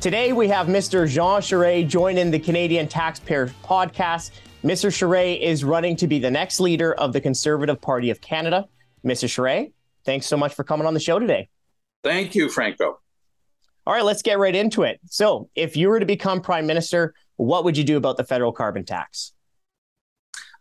Today, we have Mr. Jean Charest joining the Canadian Taxpayer Podcast. Mr. Charest is running to be the next leader of the Conservative Party of Canada. Mr. Charest, thanks so much for coming on the show today. Thank you, Franco. All right, let's get right into it. So, if you were to become prime minister, what would you do about the federal carbon tax?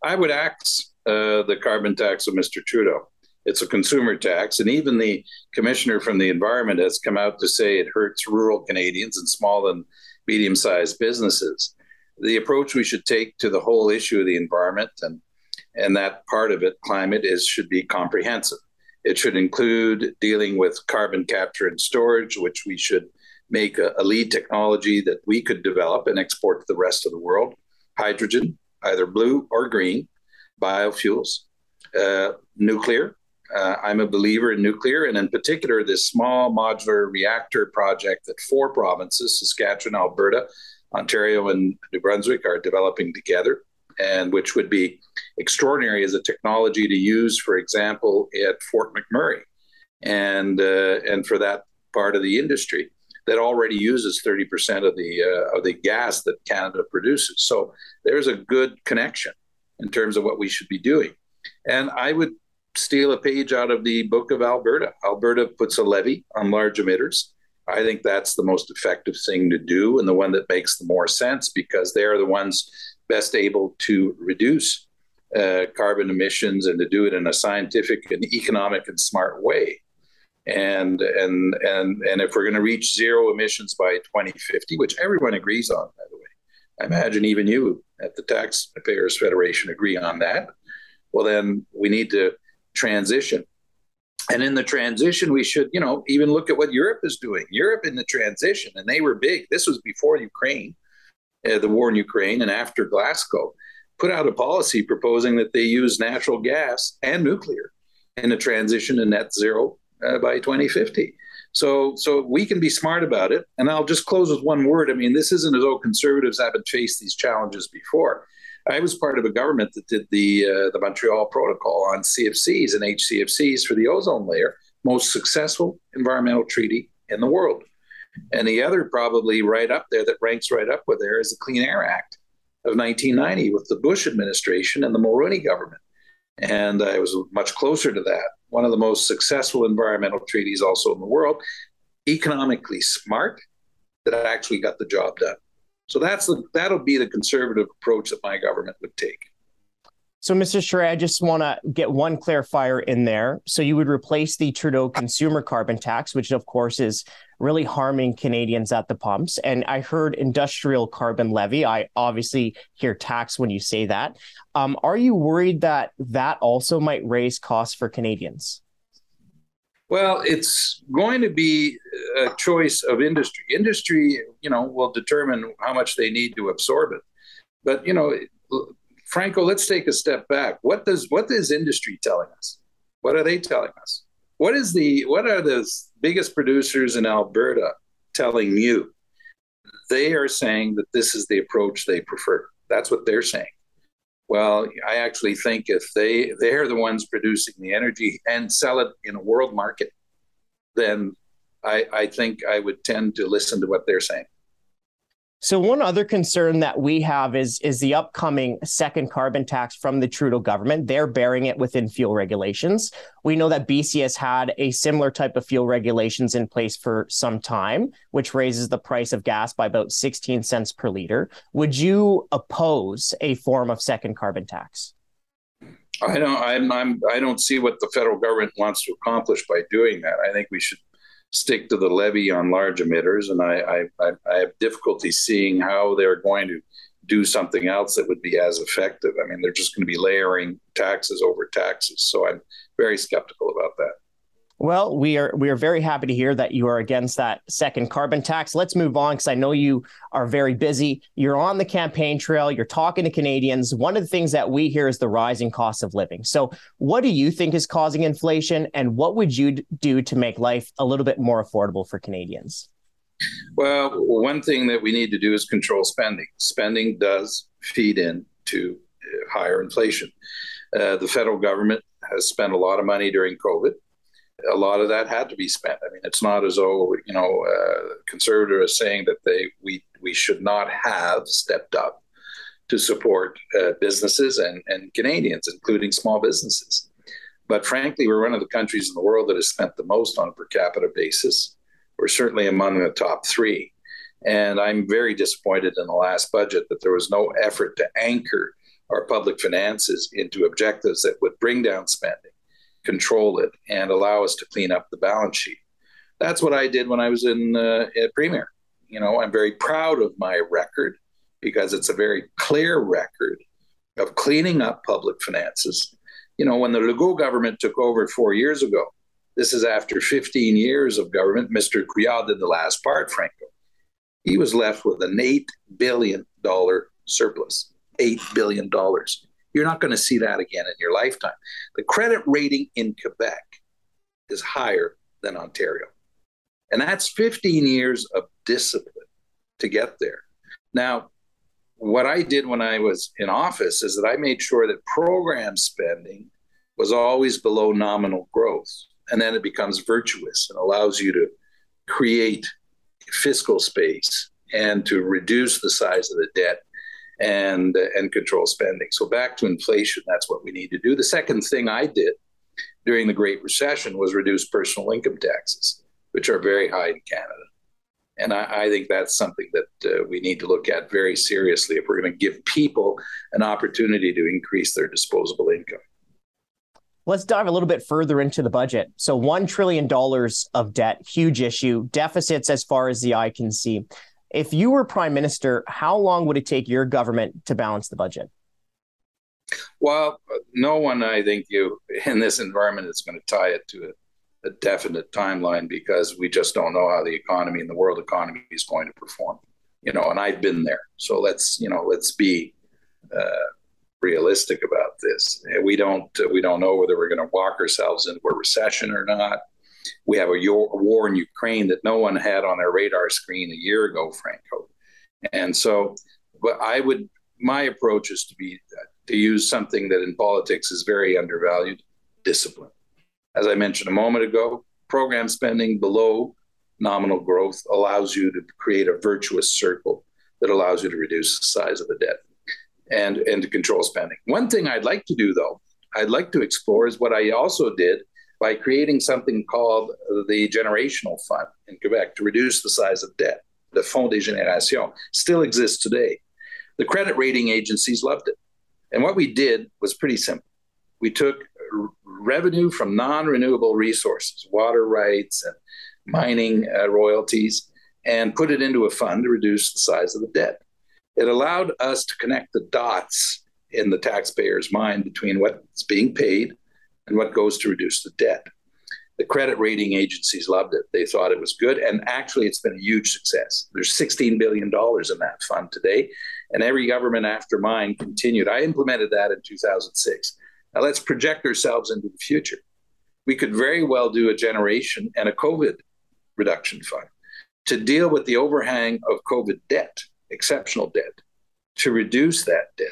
I would axe uh, the carbon tax of Mr. Trudeau. It's a consumer tax. And even the commissioner from the environment has come out to say it hurts rural Canadians and small and medium sized businesses. The approach we should take to the whole issue of the environment and and that part of it, climate, is should be comprehensive. It should include dealing with carbon capture and storage, which we should make a, a lead technology that we could develop and export to the rest of the world. Hydrogen, either blue or green, biofuels, uh, nuclear, uh, I'm a believer in nuclear, and in particular, this small modular reactor project that four provinces Saskatchewan, Alberta, Ontario, and New Brunswick are developing together, and which would be extraordinary as a technology to use, for example, at Fort McMurray, and uh, and for that part of the industry that already uses 30% of the uh, of the gas that Canada produces. So there's a good connection in terms of what we should be doing. And I would steal a page out of the book of Alberta. Alberta puts a levy on large emitters. I think that's the most effective thing to do and the one that makes the more sense because they are the ones best able to reduce uh, carbon emissions and to do it in a scientific and economic and smart way. And and and and if we're going to reach zero emissions by 2050, which everyone agrees on, by the way, I imagine even you at the Taxpayers Federation agree on that. Well, then we need to transition. And in the transition, we should, you know, even look at what Europe is doing. Europe in the transition, and they were big. This was before Ukraine, uh, the war in Ukraine, and after Glasgow, put out a policy proposing that they use natural gas and nuclear in a transition to net zero uh, by 2050. So, so we can be smart about it. And I'll just close with one word. I mean, this isn't as though conservatives haven't faced these challenges before. I was part of a government that did the uh, the Montreal Protocol on CFCs and HCFCs for the ozone layer, most successful environmental treaty in the world. And the other, probably right up there, that ranks right up with there, is the Clean Air Act of 1990 with the Bush administration and the Mulroney government. And I was much closer to that. One of the most successful environmental treaties, also in the world, economically smart, that actually got the job done. So that's the, that'll be the conservative approach that my government would take. So, Mr. Charest, I just want to get one clarifier in there. So, you would replace the Trudeau consumer carbon tax, which of course is really harming Canadians at the pumps. And I heard industrial carbon levy. I obviously hear tax when you say that. Um, are you worried that that also might raise costs for Canadians? Well, it's going to be a choice of industry. Industry, you know, will determine how much they need to absorb it. But you know, Franco, let's take a step back. What does what is industry telling us? What are they telling us? What is the what are the biggest producers in Alberta telling you? They are saying that this is the approach they prefer. That's what they're saying. Well, I actually think if they they're the ones producing the energy and sell it in a world market, then I, I think I would tend to listen to what they're saying. So one other concern that we have is is the upcoming second carbon tax from the Trudeau government. They're bearing it within fuel regulations. We know that BC has had a similar type of fuel regulations in place for some time, which raises the price of gas by about 16 cents per liter. Would you oppose a form of second carbon tax? I don't. I'm, I'm. I don't see what the federal government wants to accomplish by doing that. I think we should stick to the levy on large emitters, and I, I, I have difficulty seeing how they're going to do something else that would be as effective. I mean, they're just going to be layering taxes over taxes. So I'm very skeptical about that. Well, we are we are very happy to hear that you are against that second carbon tax. Let's move on because I know you are very busy. You're on the campaign trail. You're talking to Canadians. One of the things that we hear is the rising cost of living. So, what do you think is causing inflation, and what would you do to make life a little bit more affordable for Canadians? Well, one thing that we need to do is control spending. Spending does feed into higher inflation. Uh, the federal government has spent a lot of money during COVID a lot of that had to be spent. I mean, it's not as though you know uh, conservative is saying that they we we should not have stepped up to support uh, businesses and and Canadians, including small businesses. But frankly, we're one of the countries in the world that has spent the most on a per capita basis. We're certainly among the top three. And I'm very disappointed in the last budget that there was no effort to anchor our public finances into objectives that would bring down spending control it, and allow us to clean up the balance sheet. That's what I did when I was in uh, Premier. You know, I'm very proud of my record because it's a very clear record of cleaning up public finances. You know, when the Legault government took over four years ago, this is after 15 years of government. Mr. Couillard did the last part, Franco. He was left with an $8 billion surplus. $8 billion. You're not going to see that again in your lifetime. The credit rating in Quebec is higher than Ontario. And that's 15 years of discipline to get there. Now, what I did when I was in office is that I made sure that program spending was always below nominal growth. And then it becomes virtuous and allows you to create fiscal space and to reduce the size of the debt and and control spending. So back to inflation, that's what we need to do. The second thing I did during the Great Recession was reduce personal income taxes, which are very high in Canada. And I, I think that's something that uh, we need to look at very seriously if we're going to give people an opportunity to increase their disposable income. Let's dive a little bit further into the budget. So, $1 trillion of debt, huge issue, deficits as far as the eye can see. If you were prime minister, how long would it take your government to balance the budget? Well, no one, I think, you in this environment is going to tie it to a, a, definite timeline because we just don't know how the economy and the world economy is going to perform. You know, and I've been there, so let's you know let's be uh, realistic about this. We don't we don't know whether we're going to walk ourselves into a recession or not we have a war in Ukraine that no one had on their radar screen a year ago, Franco. And so, but I would, my approach is to be to use something that in politics is very undervalued discipline. As I mentioned a moment ago, program spending below nominal growth allows you to create a virtuous circle that allows you to reduce the size of the debt and, and to control spending. One thing I'd like to do, though, I'd like to explore is what I also did by creating something called the Generational Fund in Quebec to reduce the size of debt. The Fonds des Générations still exists today. The credit rating agencies loved it. And what we did was pretty simple. We took r- revenue from non renewable resources, water rights and mining uh, royalties, and put it into a fund to reduce the size of the debt. It allowed us to connect the dots in the taxpayer's mind between what's being paid and what goes to reduce the debt. The credit rating agencies loved it. They thought it was good. And actually, it's been a huge success. There's $16 billion in that fund today. And every government after mine continued. I implemented that in 2006. Now let's project ourselves into the future. We could very well do a generation and a COVID reduction fund to deal with the overhang of COVID debt, exceptional debt, to reduce that debt.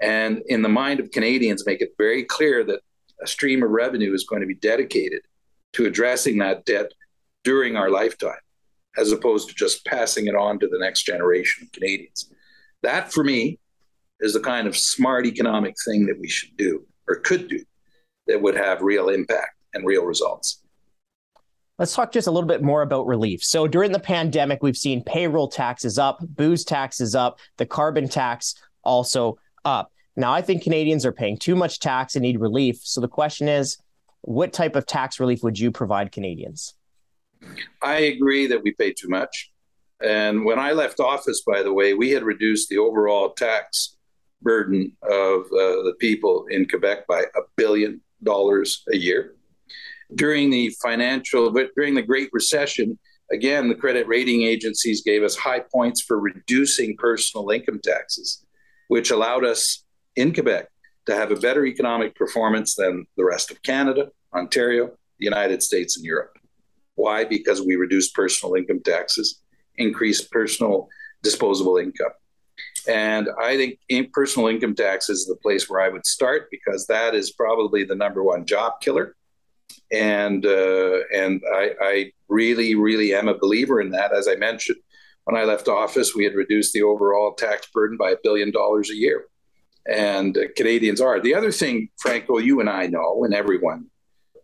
And in the mind of Canadians, make it very clear that a stream of revenue is going to be dedicated to addressing that debt during our lifetime, as opposed to just passing it on to the next generation of Canadians. That, for me, is the kind of smart economic thing that we should do or could do that would have real impact and real results. Let's talk just a little bit more about relief. So during the pandemic, we've seen payroll taxes up, booze taxes up, the carbon tax also up. Now, I think Canadians are paying too much tax and need relief. So the question is, what type of tax relief would you provide Canadians? I agree that we pay too much. And when I left office, by the way, we had reduced the overall tax burden of uh, the people in Quebec by a billion dollars a year. During the financial, during the Great Recession, again, the credit rating agencies gave us high points for reducing personal income taxes, which allowed us in Quebec to have a better economic performance than the rest of Canada, Ontario, the United States, and Europe. Why? Because we reduced personal income taxes, increased personal disposable income. And I think in personal income tax is the place where I would start because that is probably the number one job killer. and uh, and I, I really really am a believer in that. As I mentioned, when I left office, we had reduced the overall tax burden by a billion dollars a year, and uh, Canadians are. The other thing, Franco, you and I know, and everyone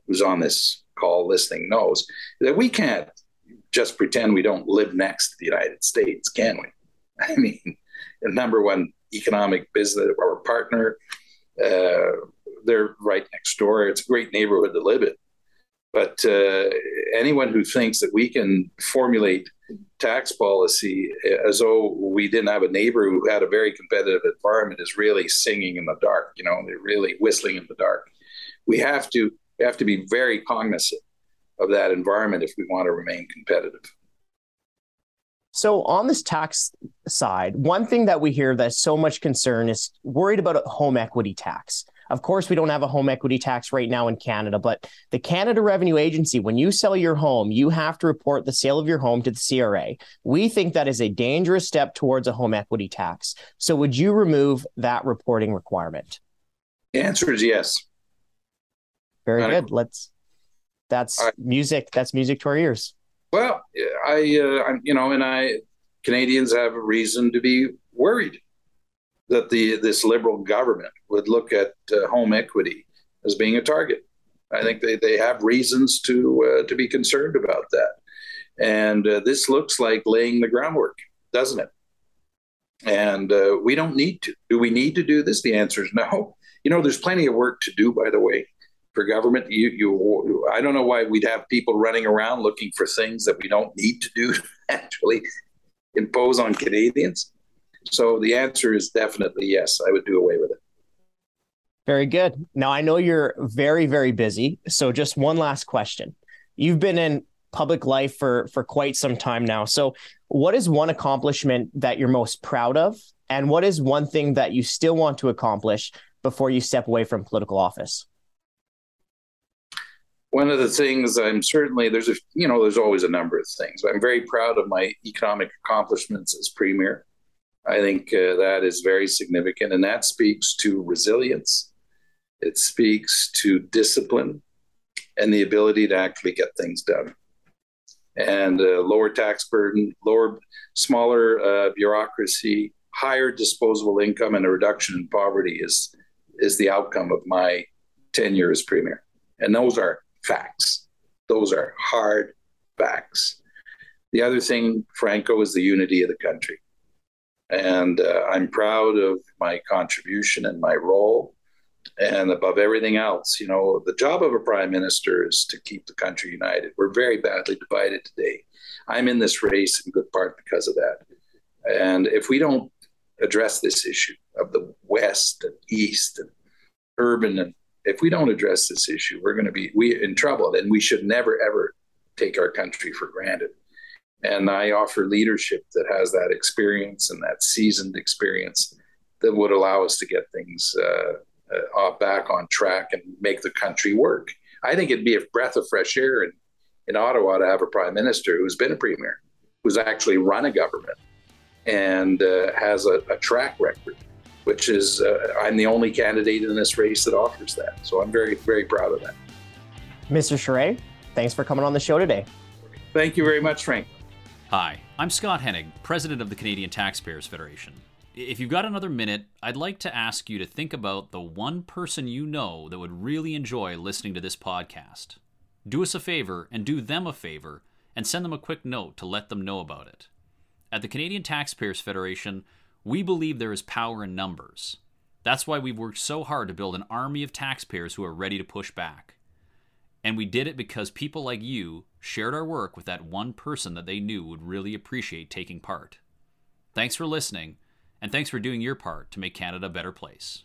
who's on this call listening knows that we can't just pretend we don't live next to the United States, can we? I mean, the number one economic business or partner, uh, they're right next door. It's a great neighborhood to live in. But uh, anyone who thinks that we can formulate tax policy as though we didn't have a neighbor who had a very competitive environment is really singing in the dark. You know, they're really whistling in the dark. We have to have to be very cognizant of that environment if we want to remain competitive. So on this tax side, one thing that we hear that's so much concern is worried about a home equity tax. Of course, we don't have a home equity tax right now in Canada, but the Canada Revenue Agency, when you sell your home, you have to report the sale of your home to the CRA. We think that is a dangerous step towards a home equity tax. So, would you remove that reporting requirement? The answer is yes. Very good. Let's. That's I, music. That's music to our ears. Well, I, uh, you know, and I, Canadians have a reason to be worried that the this liberal government would look at uh, home equity as being a target. I think they, they have reasons to uh, to be concerned about that, and uh, this looks like laying the groundwork, doesn't it? And uh, we don't need to. Do we need to do this? The answer is no. You know, there's plenty of work to do, by the way, for government. You, you, I don't know why we'd have people running around looking for things that we don't need to do to actually impose on Canadians. So the answer is definitely yes. I would do away with it. Very good. Now I know you're very, very busy. So just one last question. You've been in public life for for quite some time now. So what is one accomplishment that you're most proud of? And what is one thing that you still want to accomplish before you step away from political office? One of the things I'm certainly there's a you know there's always a number of things. I'm very proud of my economic accomplishments as premier. I think uh, that is very significant, and that speaks to resilience. It speaks to discipline and the ability to actually get things done. And uh, lower tax burden, lower, smaller uh, bureaucracy, higher disposable income, and a reduction in poverty is is the outcome of my tenure as premier. And those are facts. Those are hard facts. The other thing, Franco, is the unity of the country. And uh, I'm proud of my contribution and my role. And above everything else, you know, the job of a prime minister is to keep the country united. We're very badly divided today. I'm in this race in good part because of that. And if we don't address this issue of the West and East and urban, and if we don't address this issue, we're going to be we in trouble. And we should never ever take our country for granted. And I offer leadership that has that experience and that seasoned experience that would allow us to get things uh, uh, back on track and make the country work. I think it'd be a breath of fresh air in, in Ottawa to have a prime minister who's been a premier, who's actually run a government and uh, has a, a, track record, which is, uh, I'm the only candidate in this race that offers that. So I'm very, very proud of that. Mr. Charest, thanks for coming on the show today. Thank you very much, Frank. Hi, I'm Scott Hennig, President of the Canadian Taxpayers Federation. If you've got another minute, I'd like to ask you to think about the one person you know that would really enjoy listening to this podcast. Do us a favor and do them a favor and send them a quick note to let them know about it. At the Canadian Taxpayers Federation, we believe there is power in numbers. That's why we've worked so hard to build an army of taxpayers who are ready to push back. And we did it because people like you shared our work with that one person that they knew would really appreciate taking part. Thanks for listening, and thanks for doing your part to make Canada a better place.